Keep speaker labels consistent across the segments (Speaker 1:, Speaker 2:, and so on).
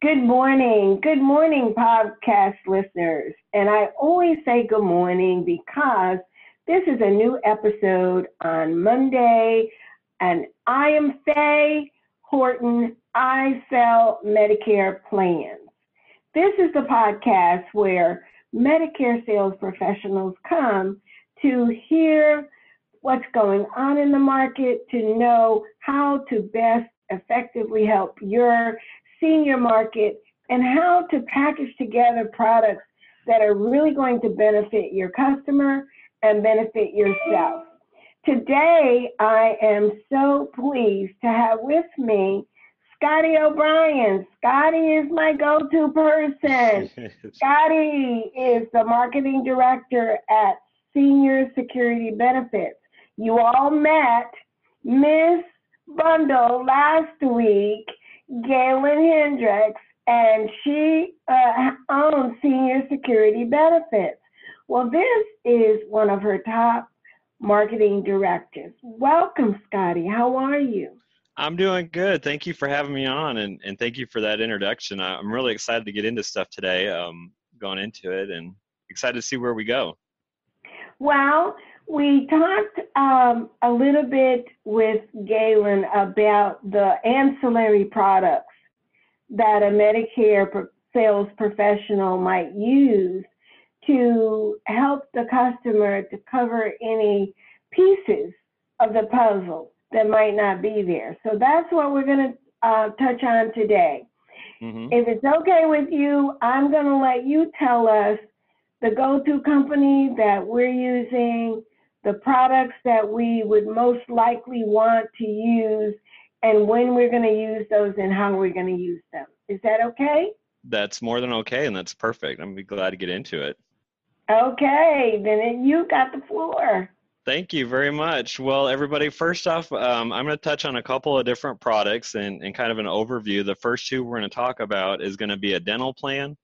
Speaker 1: Good morning. Good morning, podcast listeners. And I always say good morning because this is a new episode on Monday, and I am Faye Horton. I sell Medicare plans. This is the podcast where Medicare sales professionals come to hear what's going on in the market, to know how to best effectively help your senior market, and how to package together products that are really going to benefit your customer and benefit yourself. Today, I am so pleased to have with me Scotty O'Brien. Scotty is my go to person. Scotty is the marketing director at Senior Security Benefits. You all met Miss Bundle last week Galen Hendricks, and she uh, owns Senior Security Benefits. Well, this is one of her top marketing directors. Welcome, Scotty. How are you?
Speaker 2: I'm doing good. Thank you for having me on, and, and thank you for that introduction. I'm really excited to get into stuff today, um, going into it, and excited to see where we go.
Speaker 1: Well, we talked um, a little bit with Galen about the ancillary products that a Medicare sales professional might use to help the customer to cover any pieces of the puzzle that might not be there. So that's what we're going to uh, touch on today. Mm-hmm. If it's okay with you, I'm going to let you tell us the go to company that we're using the products that we would most likely want to use and when we're going to use those and how we're going to use them. Is that okay?
Speaker 2: That's more than okay, and that's perfect. I'm glad to get into it.
Speaker 1: Okay, then you got the floor.
Speaker 2: Thank you very much. Well, everybody, first off, um, I'm going to touch on a couple of different products and, and kind of an overview. The first two we're going to talk about is going to be a dental plan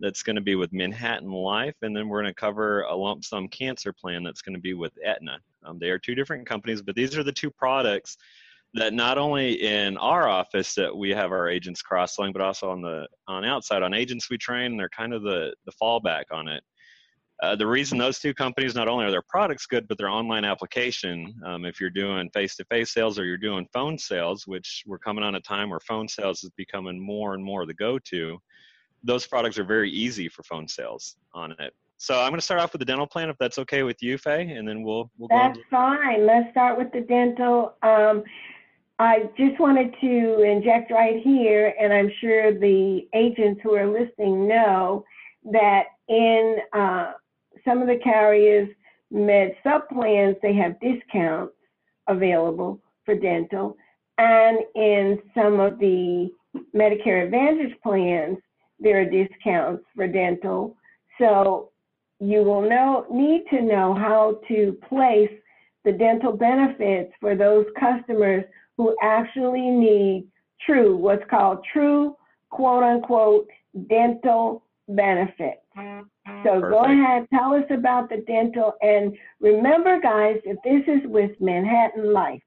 Speaker 2: that's going to be with Manhattan Life, and then we're going to cover a lump sum cancer plan that's going to be with Aetna. Um, they are two different companies, but these are the two products that not only in our office that we have our agents cross-selling, but also on the on outside on agents we train. They're kind of the the fallback on it. Uh, the reason those two companies not only are their products good, but their online application. Um, if you're doing face-to-face sales or you're doing phone sales, which we're coming on a time where phone sales is becoming more and more the go-to those products are very easy for phone sales on it. So I'm going to start off with the dental plan, if that's okay with you, Faye, and then we'll we'll
Speaker 1: go. That's fine. Let's start with the dental. Um, I just wanted to inject right here, and I'm sure the agents who are listening know that in uh, some of the carriers med sub plans, they have discounts available for dental, and in some of the Medicare Advantage plans, there are discounts for dental. So you will know, need to know how to place the dental benefits for those customers who actually need true, what's called true quote unquote dental benefits. So Perfect. go ahead, tell us about the dental. And remember, guys, if this is with Manhattan Life,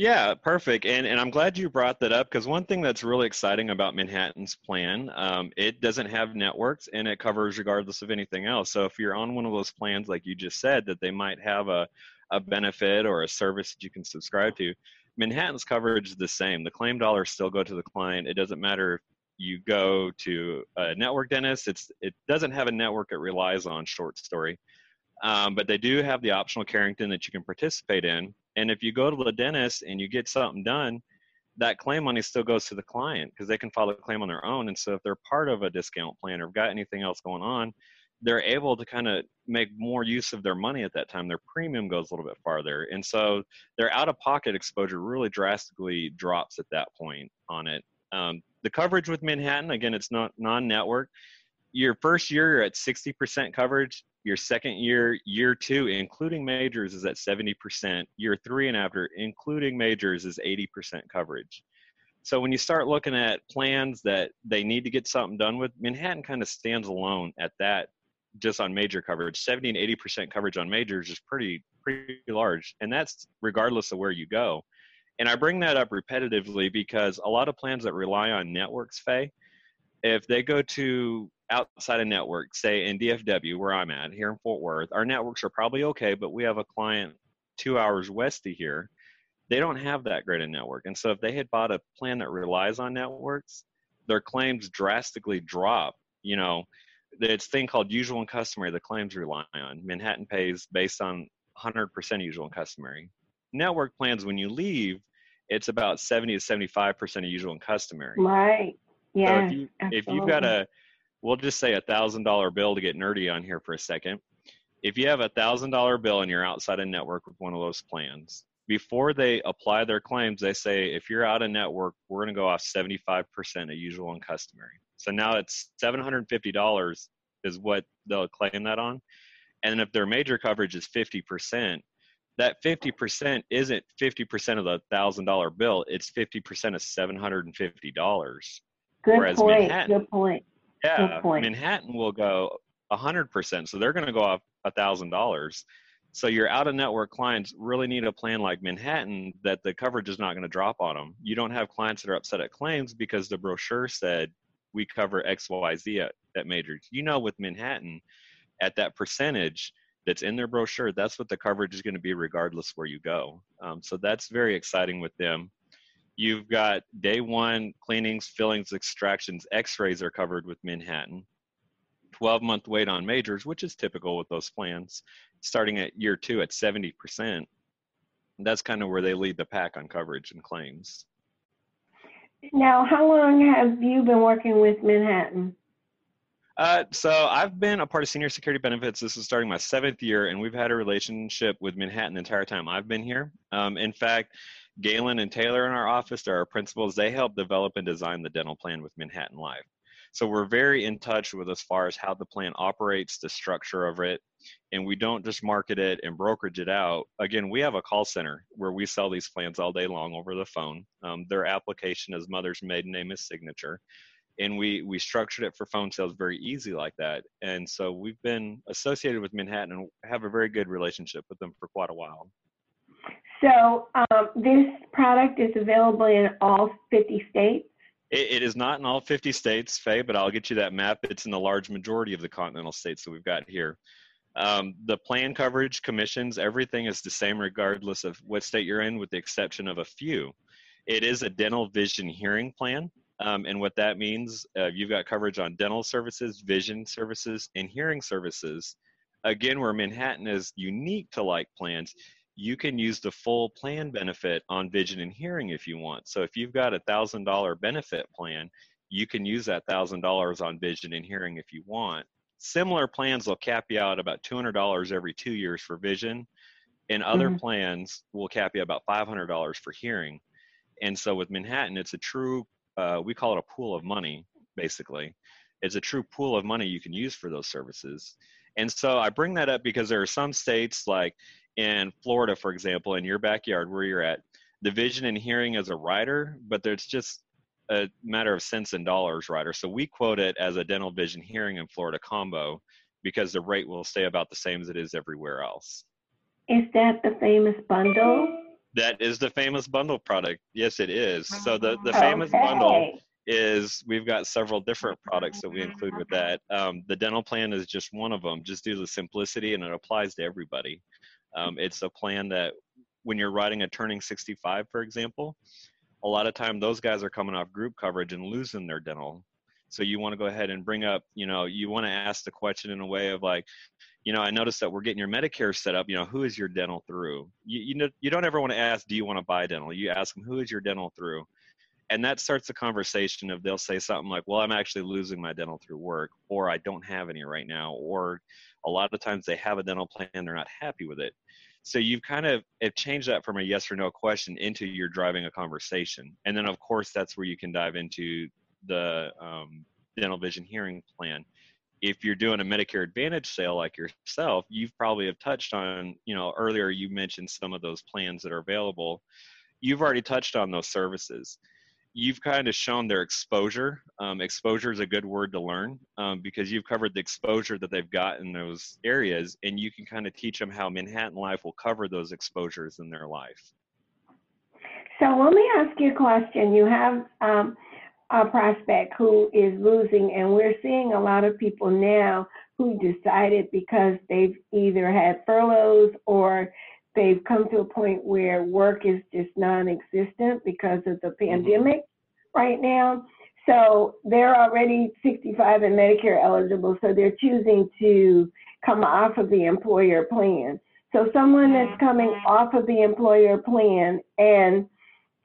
Speaker 2: yeah, perfect. And and I'm glad you brought that up because one thing that's really exciting about Manhattan's plan, um, it doesn't have networks and it covers regardless of anything else. So if you're on one of those plans, like you just said, that they might have a a benefit or a service that you can subscribe to, Manhattan's coverage is the same. The claim dollars still go to the client. It doesn't matter if you go to a network dentist. It's it doesn't have a network it relies on. Short story. Um, but they do have the optional Careington that you can participate in. And if you go to the dentist and you get something done, that claim money still goes to the client because they can file a claim on their own. And so if they're part of a discount plan or got anything else going on, they're able to kind of make more use of their money at that time. Their premium goes a little bit farther. And so their out of pocket exposure really drastically drops at that point on it. Um, the coverage with Manhattan, again, it's not non network. Your first year, you're at 60% coverage your second year, year two, including majors, is at 70%. Year three and after, including majors, is 80% coverage. So when you start looking at plans that they need to get something done with, Manhattan kind of stands alone at that just on major coverage. 70 and 80% coverage on majors is pretty pretty large. And that's regardless of where you go. And I bring that up repetitively because a lot of plans that rely on networks, Faye, if they go to outside a network, say in DFW, where I'm at here in Fort Worth, our networks are probably okay, but we have a client two hours west of here. They don't have that great a network. And so if they had bought a plan that relies on networks, their claims drastically drop. You know, it's thing called usual and customary the claims rely on. Manhattan pays based on 100% usual and customary. Network plans, when you leave, it's about 70 to 75% of usual and customary.
Speaker 1: Right. Yeah.
Speaker 2: So if, you, if you've got a, we'll just say a thousand dollar bill to get nerdy on here for a second. If you have a thousand dollar bill and you're outside a network with one of those plans, before they apply their claims, they say if you're out of network, we're going to go off 75% of usual and customary. So now it's $750 is what they'll claim that on. And if their major coverage is 50%, that 50% isn't 50% of the thousand dollar bill, it's 50% of $750.
Speaker 1: Good Whereas point. Manhattan, Good point.
Speaker 2: Yeah,
Speaker 1: Good point.
Speaker 2: Manhattan will go 100%. So they're going to go off $1,000. So your out of network clients really need a plan like Manhattan that the coverage is not going to drop on them. You don't have clients that are upset at claims because the brochure said we cover XYZ at, at majors. You know, with Manhattan, at that percentage that's in their brochure, that's what the coverage is going to be regardless where you go. Um, so that's very exciting with them. You've got day one cleanings, fillings, extractions, x rays are covered with Manhattan. 12 month wait on majors, which is typical with those plans, starting at year two at 70%. That's kind of where they lead the pack on coverage and claims.
Speaker 1: Now, how long have you been working with Manhattan?
Speaker 2: Uh, so I've been a part of senior security benefits. This is starting my seventh year, and we've had a relationship with Manhattan the entire time I've been here. Um, in fact, Galen and Taylor in our office they're our principals. They help develop and design the dental plan with Manhattan Life. So we're very in touch with as far as how the plan operates, the structure of it, and we don't just market it and brokerage it out. Again, we have a call center where we sell these plans all day long over the phone. Um, their application is mother's maiden name is signature, and we we structured it for phone sales very easy like that. And so we've been associated with Manhattan and have a very good relationship with them for quite a while.
Speaker 1: So um, this product is available in all 50 states.
Speaker 2: It, it is not in all 50 states, Faye, but I'll get you that map. It's in the large majority of the continental states that we've got here. Um, the plan coverage, commissions, everything is the same regardless of what state you're in, with the exception of a few. It is a dental vision hearing plan. Um, and what that means, uh, you've got coverage on dental services, vision services, and hearing services. Again, where Manhattan is unique to like plans, you can use the full plan benefit on vision and hearing if you want. So if you've got a thousand dollar benefit plan, you can use that thousand dollars on vision and hearing if you want. Similar plans will cap you out about two hundred dollars every two years for vision, and other mm-hmm. plans will cap you about five hundred dollars for hearing. And so with Manhattan, it's a true uh, we call it a pool of money basically. It's a true pool of money you can use for those services. And so I bring that up because there are some states like in Florida, for example, in your backyard where you're at, the vision and hearing as a rider, but there's just a matter of cents and dollars rider. So we quote it as a dental vision hearing in Florida combo because the rate will stay about the same as it is everywhere else.
Speaker 1: Is that the famous bundle?
Speaker 2: That is the famous bundle product. Yes, it is. So the, the famous okay. bundle is we've got several different products that we include with that. Um, the dental plan is just one of them, just due to the simplicity, and it applies to everybody. Um, it's a plan that when you're riding a turning 65, for example, a lot of time those guys are coming off group coverage and losing their dental. So you want to go ahead and bring up, you know, you want to ask the question in a way of like, you know, I noticed that we're getting your Medicare set up. You know, who is your dental through? You, you know, you don't ever want to ask, do you want to buy dental? You ask them, who is your dental through? And that starts the conversation of they'll say something like, well, I'm actually losing my dental through work, or I don't have any right now, or a lot of times they have a dental plan, they're not happy with it. So you've kind of changed that from a yes or no question into you're driving a conversation. And then, of course, that's where you can dive into the um, dental vision hearing plan if you're doing a Medicare Advantage sale like yourself, you've probably have touched on, you know, earlier you mentioned some of those plans that are available. You've already touched on those services. You've kind of shown their exposure. Um, exposure is a good word to learn um, because you've covered the exposure that they've got in those areas, and you can kind of teach them how Manhattan Life will cover those exposures in their life.
Speaker 1: So let me ask you a question. You have um, a prospect who is losing, and we're seeing a lot of people now who decided because they've either had furloughs or they've come to a point where work is just non-existent because of the mm-hmm. pandemic mm-hmm. right now. So they're already 65 and Medicare eligible, so they're choosing to come off of the employer plan. So someone that's coming mm-hmm. off of the employer plan and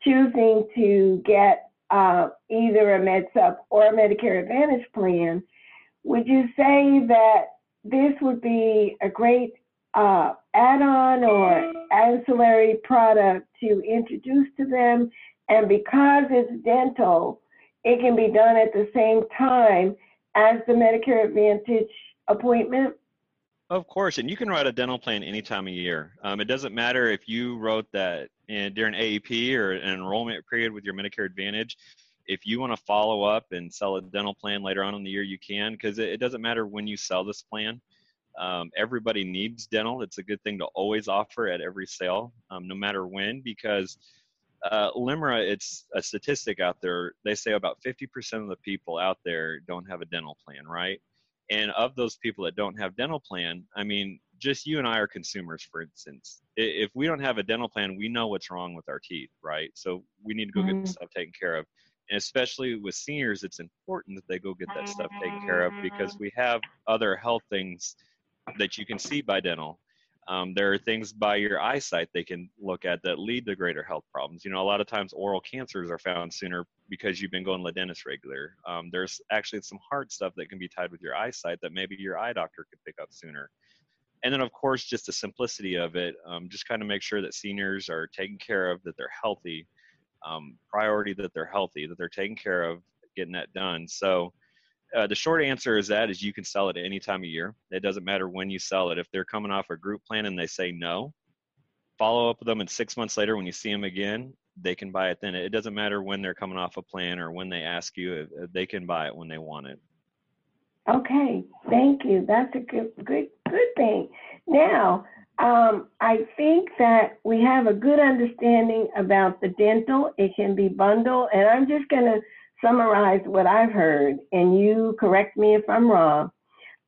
Speaker 1: choosing to get uh, either a MedSup or a Medicare Advantage plan, would you say that this would be a great uh, add-on or ancillary product to introduce to them? And because it's dental, it can be done at the same time as the Medicare Advantage appointment?
Speaker 2: Of course, and you can write a dental plan any time of year. Um, it doesn't matter if you wrote that in, during AEP or an enrollment period with your Medicare Advantage. If you want to follow up and sell a dental plan later on in the year, you can because it, it, doesn't matter when you sell this plan. Um, everybody needs dental. It's a good thing to always offer at every sale, um, no matter when, because uh, LIMRA, it's a statistic out there. They say about 50% of the people out there don't have a dental plan, right? And of those people that don't have dental plan, I mean, just you and I are consumers, for instance. If we don't have a dental plan, we know what's wrong with our teeth, right? So we need to go mm-hmm. get stuff taken care of. And especially with seniors, it's important that they go get that stuff taken care of because we have other health things that you can see by dental. Um, there are things by your eyesight they can look at that lead to greater health problems. You know, a lot of times oral cancers are found sooner because you've been going to the dentist regular. Um, there's actually some hard stuff that can be tied with your eyesight that maybe your eye doctor could pick up sooner. And then, of course, just the simplicity of it, um, just kind of make sure that seniors are taken care of, that they're healthy, um, priority that they're healthy, that they're taken care of, getting that done. So, uh, the short answer is that is you can sell it any time of year. It doesn't matter when you sell it. If they're coming off a group plan and they say no, follow up with them and six months later when you see them again, they can buy it then. It doesn't matter when they're coming off a plan or when they ask you, they can buy it when they want it.
Speaker 1: Okay, thank you. That's a good, good, good thing. Now, um, I think that we have a good understanding about the dental. It can be bundled, and I'm just going to summarize what I've heard, and you correct me if I'm wrong.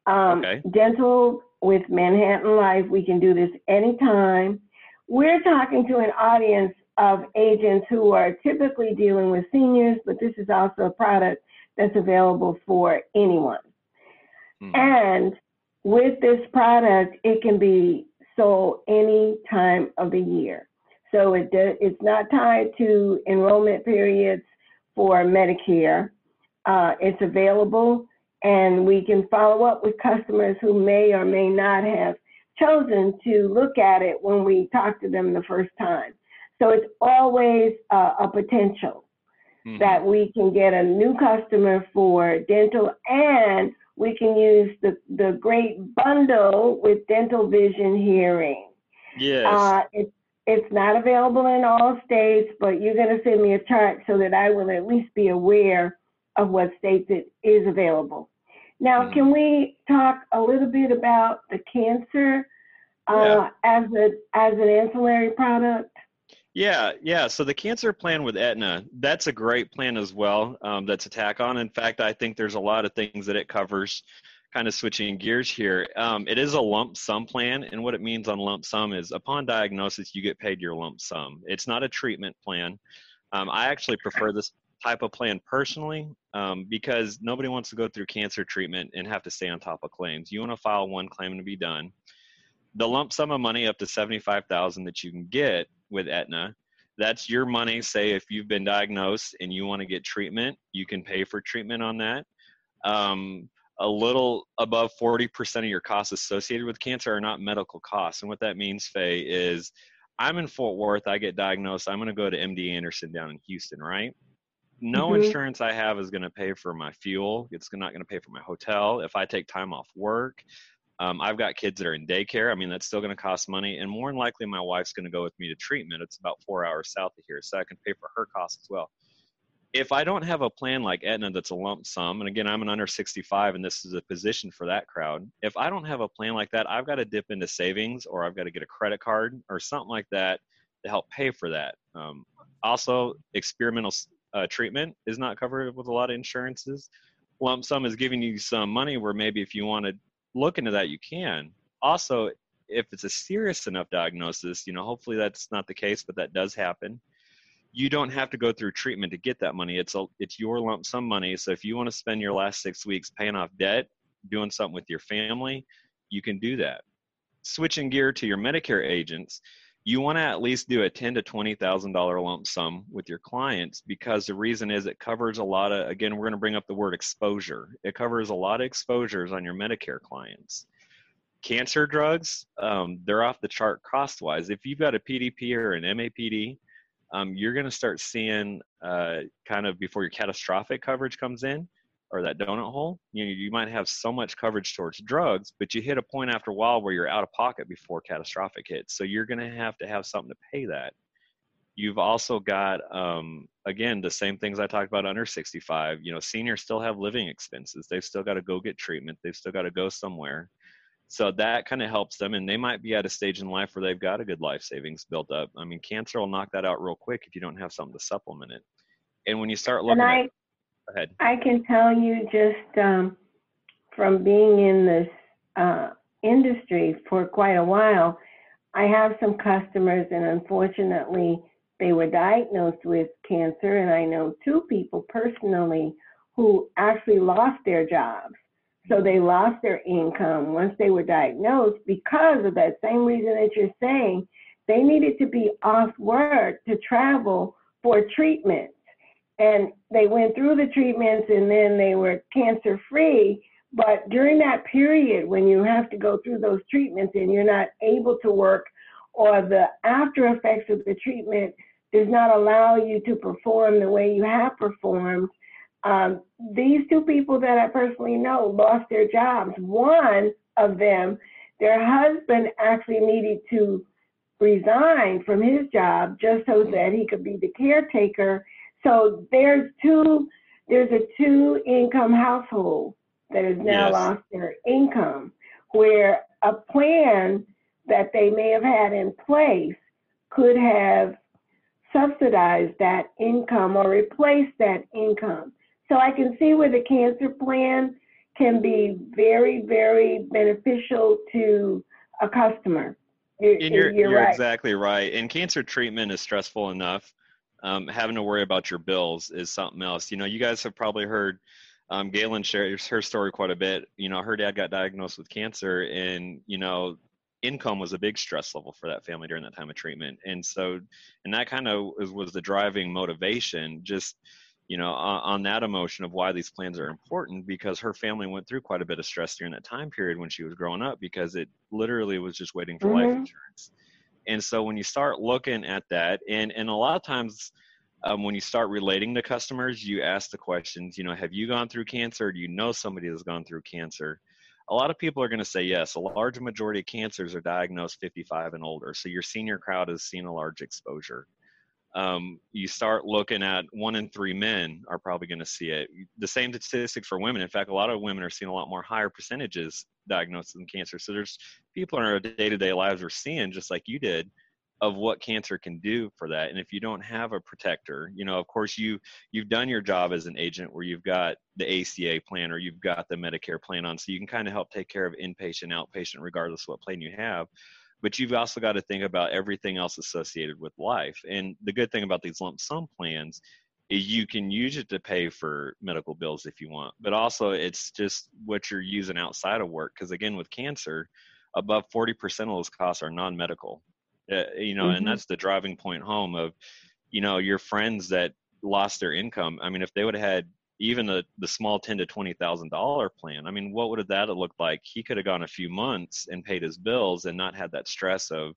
Speaker 1: Um, okay. Dental with Manhattan Life, we can do this anytime. We're talking to an audience of agents who are typically dealing with seniors, but this is also a product that's available for anyone. Mm-hmm. And with this product, it can be sold any time of the year. So it does, it's not tied to enrollment periods for Medicare. Uh, it's available, and we can follow up with customers who may or may not have chosen to look at it when we talk to them the first time. So it's always uh, a potential mm-hmm. that we can get a new customer for dental and we can use the, the great bundle with dental vision hearing.
Speaker 2: Yes. Uh,
Speaker 1: it's it's not available in all states, but you're going to send me a chart so that I will at least be aware of what states it is available. Now, mm-hmm. can we talk a little bit about the cancer uh, yeah. as a as an ancillary product?
Speaker 2: Yeah, yeah. So the cancer plan with Aetna, that's a great plan as well. Um, that's a tack on. In fact, I think there's a lot of things that it covers kind of switching gears here. Um, it is a lump sum plan, and what it means on lump sum is upon diagnosis, you get paid your lump sum. It's not a treatment plan. Um, I actually prefer this type of plan personally um, because nobody wants to go through cancer treatment and have to stay on top of claims. You want to file one claim to be done. The lump sum of money up to seventy-five thousand that you can get with Aetna that's your money. Say if you've been diagnosed and you want to get treatment, you can pay for treatment on that. Um, a little above 40% of your costs associated with cancer are not medical costs. And what that means, Faye, is I'm in Fort Worth, I get diagnosed, I'm going to go to MD Anderson down in Houston, right? No mm-hmm. insurance I have is going to pay for my fuel. It's not going to pay for my hotel. If I take time off work, um, I've got kids that are in daycare. I mean, that's still going to cost money. And more than likely, my wife's going to go with me to treatment. It's about four hours south of here. So I can pay for her costs as well if I don't have a plan like Aetna that's a lump sum, and again, I'm an under 65 and this is a position for that crowd. If I don't have a plan like that, I've got to dip into savings or I've got to get a credit card or something like that to help pay for that. Um, also, experimental uh, treatment is not covered with a lot of insurances. Lump sum is giving you some money where maybe if you want to look into that, you can. Also, if it's a serious enough diagnosis, you know, hopefully that's not the case, but that does happen. You don't have to go through treatment to get that money. It's a, it's your lump sum money. So if you want to spend your last six weeks paying off debt, doing something with your family, you can do that. Switching gear to your Medicare agents, you want to at least do a ten to twenty thousand dollar lump sum with your clients because the reason is it covers a lot of again we're going to bring up the word exposure. It covers a lot of exposures on your Medicare clients. Cancer drugs, um, they're off the chart cost wise. If you've got a PDP or an MAPD, um, you're going to start seeing uh, kind of before your catastrophic coverage comes in or that donut hole. You know, you might have so much coverage towards drugs, but you hit a point after a while where you're out of pocket before catastrophic hits. So you're going to have to have something to pay that. You've also got, um, again, the same things I talked about under 65. You know, seniors still have living expenses. They've still got to go get treatment. They've still got to go somewhere. So that kind of helps them, and they might be at a stage in life where they've got a good life savings built up. I mean, cancer will knock that out real quick if you don't have something to supplement it. And when you start looking,
Speaker 1: and I,
Speaker 2: at, ahead.
Speaker 1: I can tell you just um, from being in this uh, industry for quite a while, I have some customers, and unfortunately, they were diagnosed with cancer, and I know two people personally who actually lost their jobs. So they lost their income once they were diagnosed because of that same reason that you're saying. They needed to be off work to travel for treatment and they went through the treatments and then they were cancer free. But during that period, when you have to go through those treatments and you're not able to work, or the after effects of the treatment does not allow you to perform the way you have performed, um, these two people that I personally know lost their jobs. One of them, their husband actually needed to resign from his job just so that he could be the caretaker so there's two, there's a two income household that has now
Speaker 2: Yes.
Speaker 1: lost their income, where a plan that they may have had in place could have subsidized that income or replaced that income. So I can see where the cancer plan can be very, very beneficial to a customer. You're,
Speaker 2: And you're,
Speaker 1: you're
Speaker 2: you're
Speaker 1: right.
Speaker 2: exactly right. And cancer treatment is stressful enough. Um, having to worry about your bills is something else. You know, you guys have probably heard um, Galen shares her story quite a bit. You know, her dad got diagnosed with cancer, and you know, income was a big stress level for that family during that time of treatment. And so, and that kind of was, was the driving motivation. Just you know, on, on that emotion of why these plans are important because her family went through quite a bit of stress during that time period when she was growing up because it literally was just waiting for life
Speaker 1: Mhm.
Speaker 2: insurance. And so when you start looking at that, and and a lot of times um, when you start relating to customers, you ask the questions, you know, have you gone through cancer? Do you know somebody that's gone through cancer? A lot of people are going to say yes. A large majority of cancers are diagnosed 55 and older. So your senior crowd has seen a large exposure. Um, you start looking at one in three men are probably going to see it. The same statistic for women. In fact, a lot of women are seeing a lot more higher percentages diagnosed with cancer. So there's people in our day-to-day lives are seeing just like you did of what cancer can do for that and if you don't have a protector you know of course you you've done your job as an agent where you've got the ACA plan or you've got the Medicare plan on so you can kind of help take care of inpatient outpatient regardless of what plan you have but you've also got to think about everything else associated with life and the good thing about these lump sum plans is you can use it to pay for medical bills if you want but also it's just what you're using outside of work because again with cancer above 40% of those costs are non-medical uh, you know
Speaker 1: Mhm.
Speaker 2: and that's the driving point home of you know your friends that lost their income i mean if they would have had even the the small ten to twenty thousand dollar plan i mean what would that have looked like? He could have gone a few months and paid his bills and not had that stress of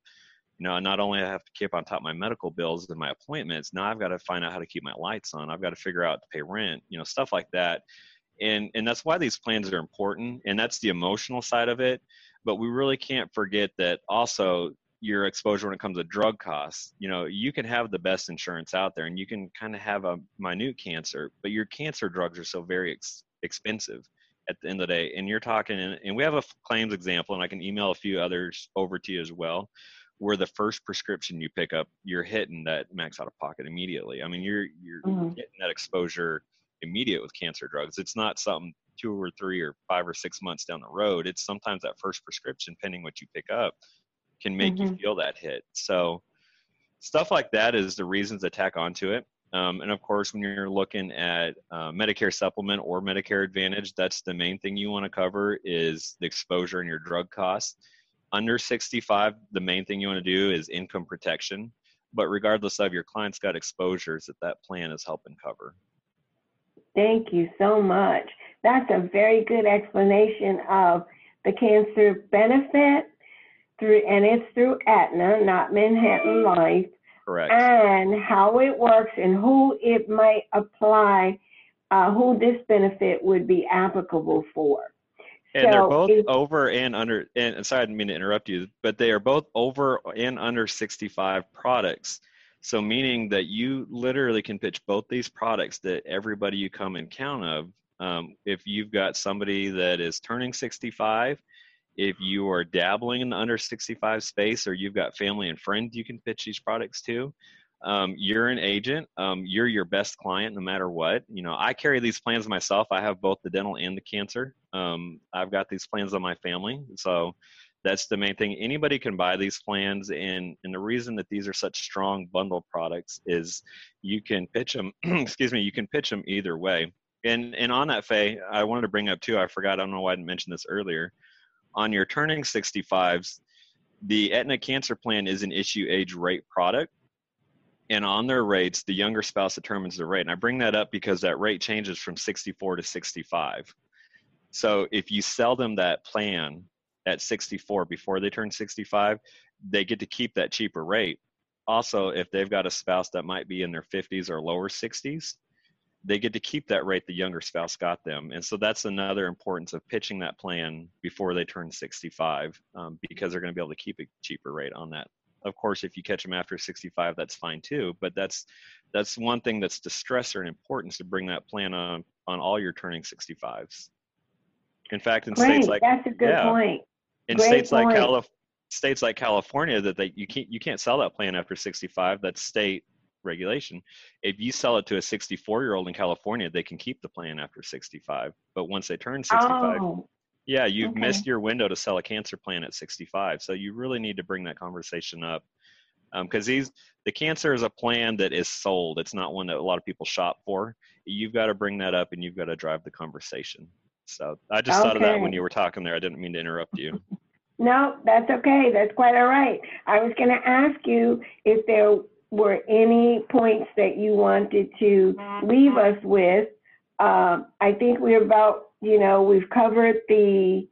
Speaker 2: you know not only I have to keep on top of my medical bills and my appointments now i've got to find out how to keep my lights on. I've got to figure out to pay rent you know stuff like that. And and that's why these plans are important and that's the emotional side of it. But we really can't forget that also your exposure when it comes to drug costs you know you can have the best insurance out there and you can kind of have a minute cancer but your cancer drugs are so very ex- expensive at the end of the day and you're talking and, we have a claims example and i can email a few others over to you as well where the first prescription you pick up, you're hitting that max out of pocket immediately. I mean, you're you're mm-hmm. getting that exposure immediate with cancer drugs. It's not something two or three or five or six months down the road. It's sometimes that first prescription, pending what you pick up, can make mm-hmm. you feel that hit. So stuff like that is the reasons to tack onto it. Um, and of course, when you're looking at uh, Medicare supplement or Medicare Advantage, that's the main thing you want to cover is the exposure and your drug costs. Under 65, the main thing you want to do is income protection. But regardless of your client's got exposures that that plan is helping cover.
Speaker 1: Thank you so much. That's a very good explanation of the cancer benefit through, and it's through Aetna, not Manhattan Life.
Speaker 2: Correct.
Speaker 1: And how it works and who it might apply, uh, who this benefit would be applicable for.
Speaker 2: And so they're both over and under, and sorry, I didn't mean to interrupt you, but they are both over and under 65 products. So meaning that you literally can pitch both these products that everybody you come in count of. Um, if you've got somebody that is turning 65, if you are dabbling in the under 65 space, or you've got family and friends you can pitch these products to, um, you're an agent. Um, you're your best client no matter what. You know, I carry these plans myself. I have both the dental and the cancer. Um, I've got these plans on my family. So that's the main thing anybody can buy these plans and and the reason that these are such strong bundle products is you can pitch them excuse me you can pitch them either way and and on that Faye, I wanted to bring up too I forgot I don't know why I didn't mention this earlier on your turning 65s the Aetna cancer plan is an issue age rate product. And on their rates the younger spouse determines the rate. And I bring that up because that rate changes from 64 to 65 so if you sell them that plan at 64 before they turn 65, they get to keep that cheaper rate. Also, if they've got a spouse that might be in their 50s or lower 60s, they get to keep that rate the younger spouse got them. And so that's another importance of pitching that plan before they turn 65 um, because they're going to be able to keep a cheaper rate on that. Of course, if you catch them after 65, that's fine too. But that's that's one thing that's the stressor and importance to bring that plan on on all your turning 65s. In fact, in
Speaker 1: Great,
Speaker 2: states like
Speaker 1: that's a good yeah, point
Speaker 2: in Great states point. like Calif- states like California that they you can't you can't sell that plan after 65. That's state regulation. If you sell it to a 64 year old in California, they can keep the plan after 65. But once they turn 65, oh, yeah, you've okay. missed your window to sell a cancer plan at 65. So you really need to bring that conversation up because um, these the cancer is a plan that is sold. It's not one that a lot of people shop for. You've got to bring that up and you've got to drive the conversation. So I just okay. thought of that when you were talking there. I didn't mean to interrupt you.
Speaker 1: No, that's okay. That's quite all right. I was going to ask you if there were any points that you wanted to leave us with. Uh, I think we're about, you know, we've covered the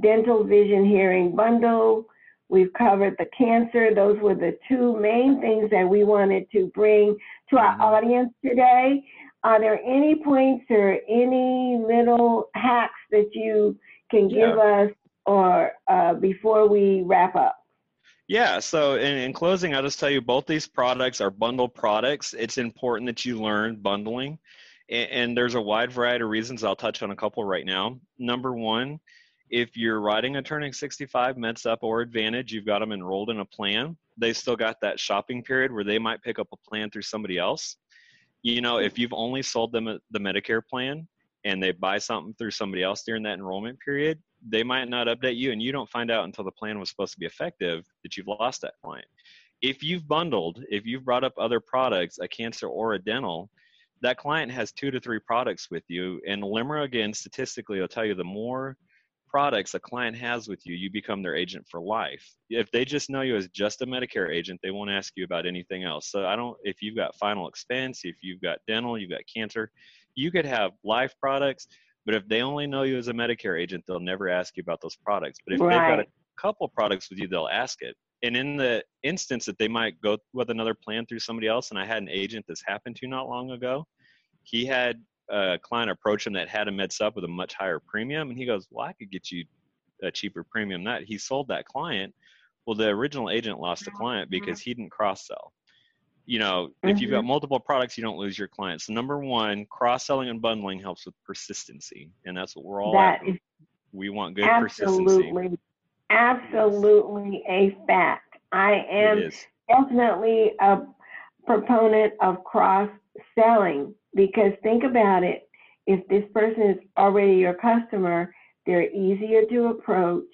Speaker 1: dental vision hearing bundle. We've covered the cancer. Those were the two main things that we wanted to bring to our mm-hmm. audience today. Are there any points or any little hacks that you can give yeah. us or uh, before we wrap up?
Speaker 2: Yeah, so in, in, closing, I'll just tell you both these products are bundled products. It's important that you learn bundling, and, and there's a wide variety of reasons. I'll touch on a couple right now. Number one, if you're riding a turning 65 MedSup or Advantage, you've got them enrolled in a plan. They still got that shopping period where they might pick up a plan through somebody else you know, if you've only sold them the Medicare plan and they buy something through somebody else during that enrollment period, they might not update you and you don't find out until the plan was supposed to be effective that you've lost that client. If you've bundled, if you've brought up other products, a cancer or a dental, that client has two to three products with you. And LIMRA, again, statistically, will tell you the more products a client has with you, you become their agent for life. If they just know you as just a Medicare agent, they won't ask you about anything else. So I don't, if you've got final expense, if you've got dental, you've got cancer, you could have life products, but if they only know you as a Medicare agent, they'll never ask you about those products. But if right. they've got a couple products with you, they'll ask it. And in the instance that they might go with another plan through somebody else, and I had an agent this happened to not long ago, he had a client approach him that had a MedSup with a much higher premium, and he goes, "Well, I could get you a cheaper premium." That he sold that client. Well, the original agent lost the client because he didn't cross sell. You know, mm-hmm. if you've got mm-hmm. multiple products, you don't lose your clients. So number one, cross selling and bundling helps with persistency, and that's what we're all that at. we want good
Speaker 1: absolutely,
Speaker 2: persistency.
Speaker 1: Absolutely, a fact. I am definitely a proponent of cross selling because think about it. If this person is already your customer, they're easier to approach.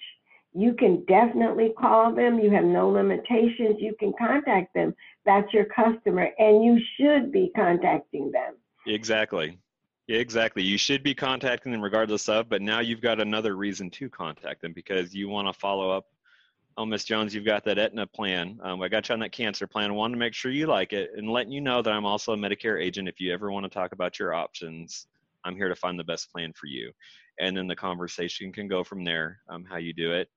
Speaker 1: You can definitely call them. You have no limitations. You can contact them. That's your customer, and you should be contacting them.
Speaker 2: Exactly. Exactly. You should be contacting them regardless of, but now you've got another reason to contact them because you want to follow up. Oh, Miss Jones, you've got that Aetna plan. Um, I got you on that cancer plan. I wanted to make sure you like it and letting you know that I'm also a Medicare agent. If you ever want to talk about your options, I'm here to find the best plan for you. And then the conversation can go from there, um, how you do it.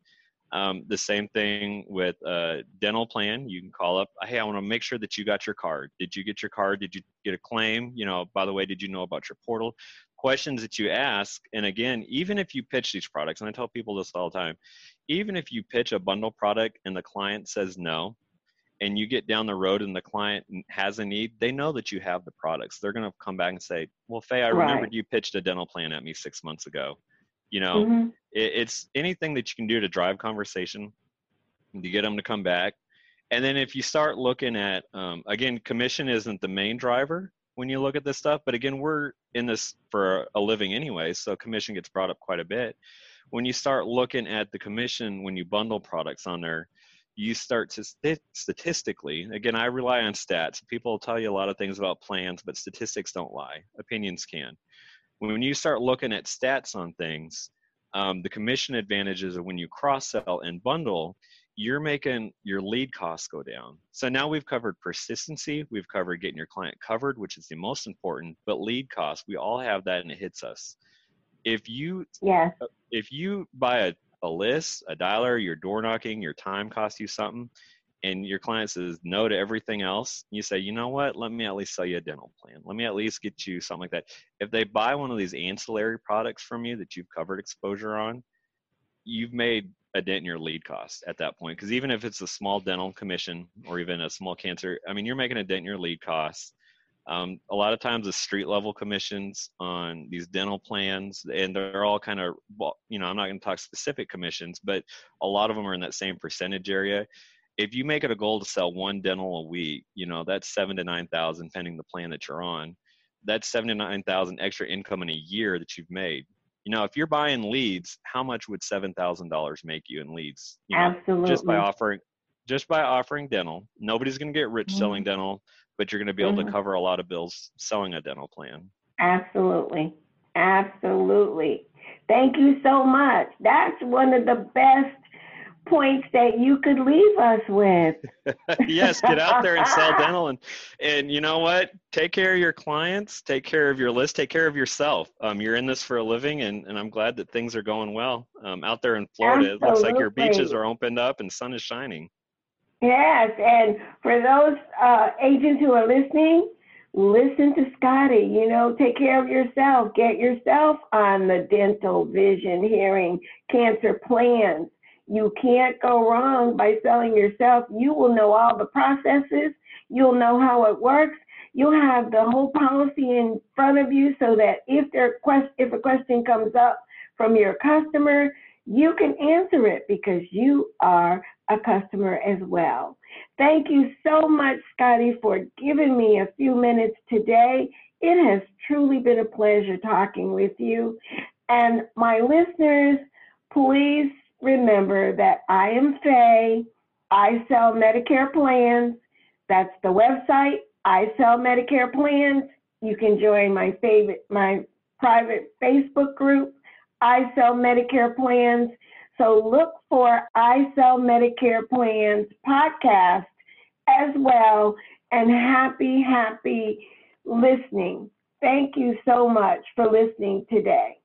Speaker 2: Um, the same thing with a dental plan. You can call up, hey, I want to make sure that you got your card. Did you get your card? Did you get a claim? You know, by the way, did you know about your portal? Questions that you ask. And again, even if you pitch these products, and I tell people this all the time, even if you pitch a bundle product and the client says no, and you get down the road and the client has a need, they know that you have the products. They're going to come back and say, well, Faye, I remembered you pitched a dental plan at me six months ago you know mm-hmm. it, it's anything that you can do to drive conversation to get them to come back. And then if you start looking at um, again commission isn't the main driver when you look at this stuff but again we're in this for a living anyway so commission gets brought up quite a bit. When you start looking at the commission when you bundle products on there you start to st- statistically again i rely on stats. People will tell you a lot of things about plans but statistics don't lie. Opinions can when you start looking at stats on things, um, the commission advantages of when you cross sell and bundle, you're making your lead costs go down. So now we've covered persistency, we've covered getting your client covered, which is the most important, but lead costs, we all have that and it hits us. If you
Speaker 1: yeah.
Speaker 2: if you buy a, a list, a dialer, your door knocking, your time costs you something, and your client says no to everything else, you say, you know what, let me at least sell you a dental plan. Let me at least get you something like that. If they buy one of these ancillary products from you that you've covered exposure on, you've made a dent in your lead cost at that point. Because even if it's a small dental commission or even a small cancer, I mean, you're making a dent in your lead costs. Um, a lot of times the street level commissions on these dental plans and they're all kind of you know i'm not going to talk specific commissions but a lot of them are in that same percentage area if you make it a goal to sell one dental a week, you know, that's seven to 9,000 pending the plan that you're on. That's seven to 9,000 extra income in a year that you've made. You know, if you're buying leads, how much would $7,000 make you in leads? You know,
Speaker 1: Absolutely.
Speaker 2: Just by offering, just by offering dental, nobody's going to get rich mm-hmm. selling dental, but you're going to be able mm-hmm. to cover a lot of bills selling a dental plan.
Speaker 1: Absolutely. Absolutely. Thank you so much. That's one of the best points that you could leave us with.
Speaker 2: yes, get out there and sell dental and and you know what? Take care of your clients, take care of your list, take care of yourself. Um, you're in this for a living and, and I'm glad that things are going well. Um, out there in Florida, Absolutely. it looks like your beaches are opened up and sun is shining.
Speaker 1: Yes, and for those uh, agents who are listening, listen to Scotty. You know, take care of yourself. Get yourself on the dental, vision, hearing, cancer plans you can't go wrong by selling yourself. You will know all the processes. You'll know how it works. You'll have the whole policy in front of you so that if there if a question comes up from your customer, you can answer it because you are a customer as well. Thank you so much, Scotty, for giving me a few minutes today. It has truly been a pleasure talking with you. And my listeners, please remember that I am Faye. I sell Medicare plans. That's the website. I sell Medicare plans. You can join my favorite, my private Facebook group. I sell Medicare plans. So look for I Sell Medicare Plans podcast as well. And happy, happy listening. Thank you so much for listening today.